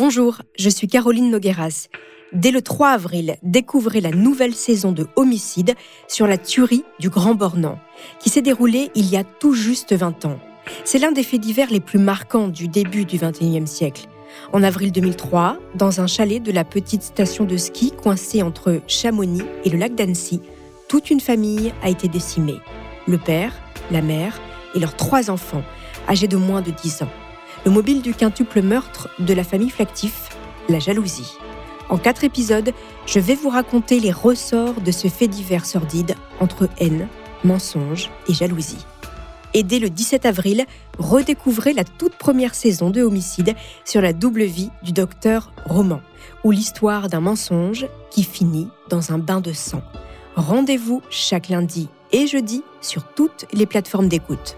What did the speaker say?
Bonjour, je suis Caroline Nogueras. Dès le 3 avril, découvrez la nouvelle saison de Homicide sur la tuerie du Grand Bornand, qui s'est déroulée il y a tout juste 20 ans. C'est l'un des faits divers les plus marquants du début du XXIe siècle. En avril 2003, dans un chalet de la petite station de ski coincée entre Chamonix et le lac d'Annecy, toute une famille a été décimée. Le père, la mère et leurs trois enfants, âgés de moins de 10 ans le mobile du quintuple meurtre de la famille Flactif, la jalousie. En quatre épisodes, je vais vous raconter les ressorts de ce fait divers sordide entre haine, mensonge et jalousie. Et dès le 17 avril, redécouvrez la toute première saison de Homicide sur la double vie du docteur Roman, ou l'histoire d'un mensonge qui finit dans un bain de sang. Rendez-vous chaque lundi et jeudi sur toutes les plateformes d'écoute.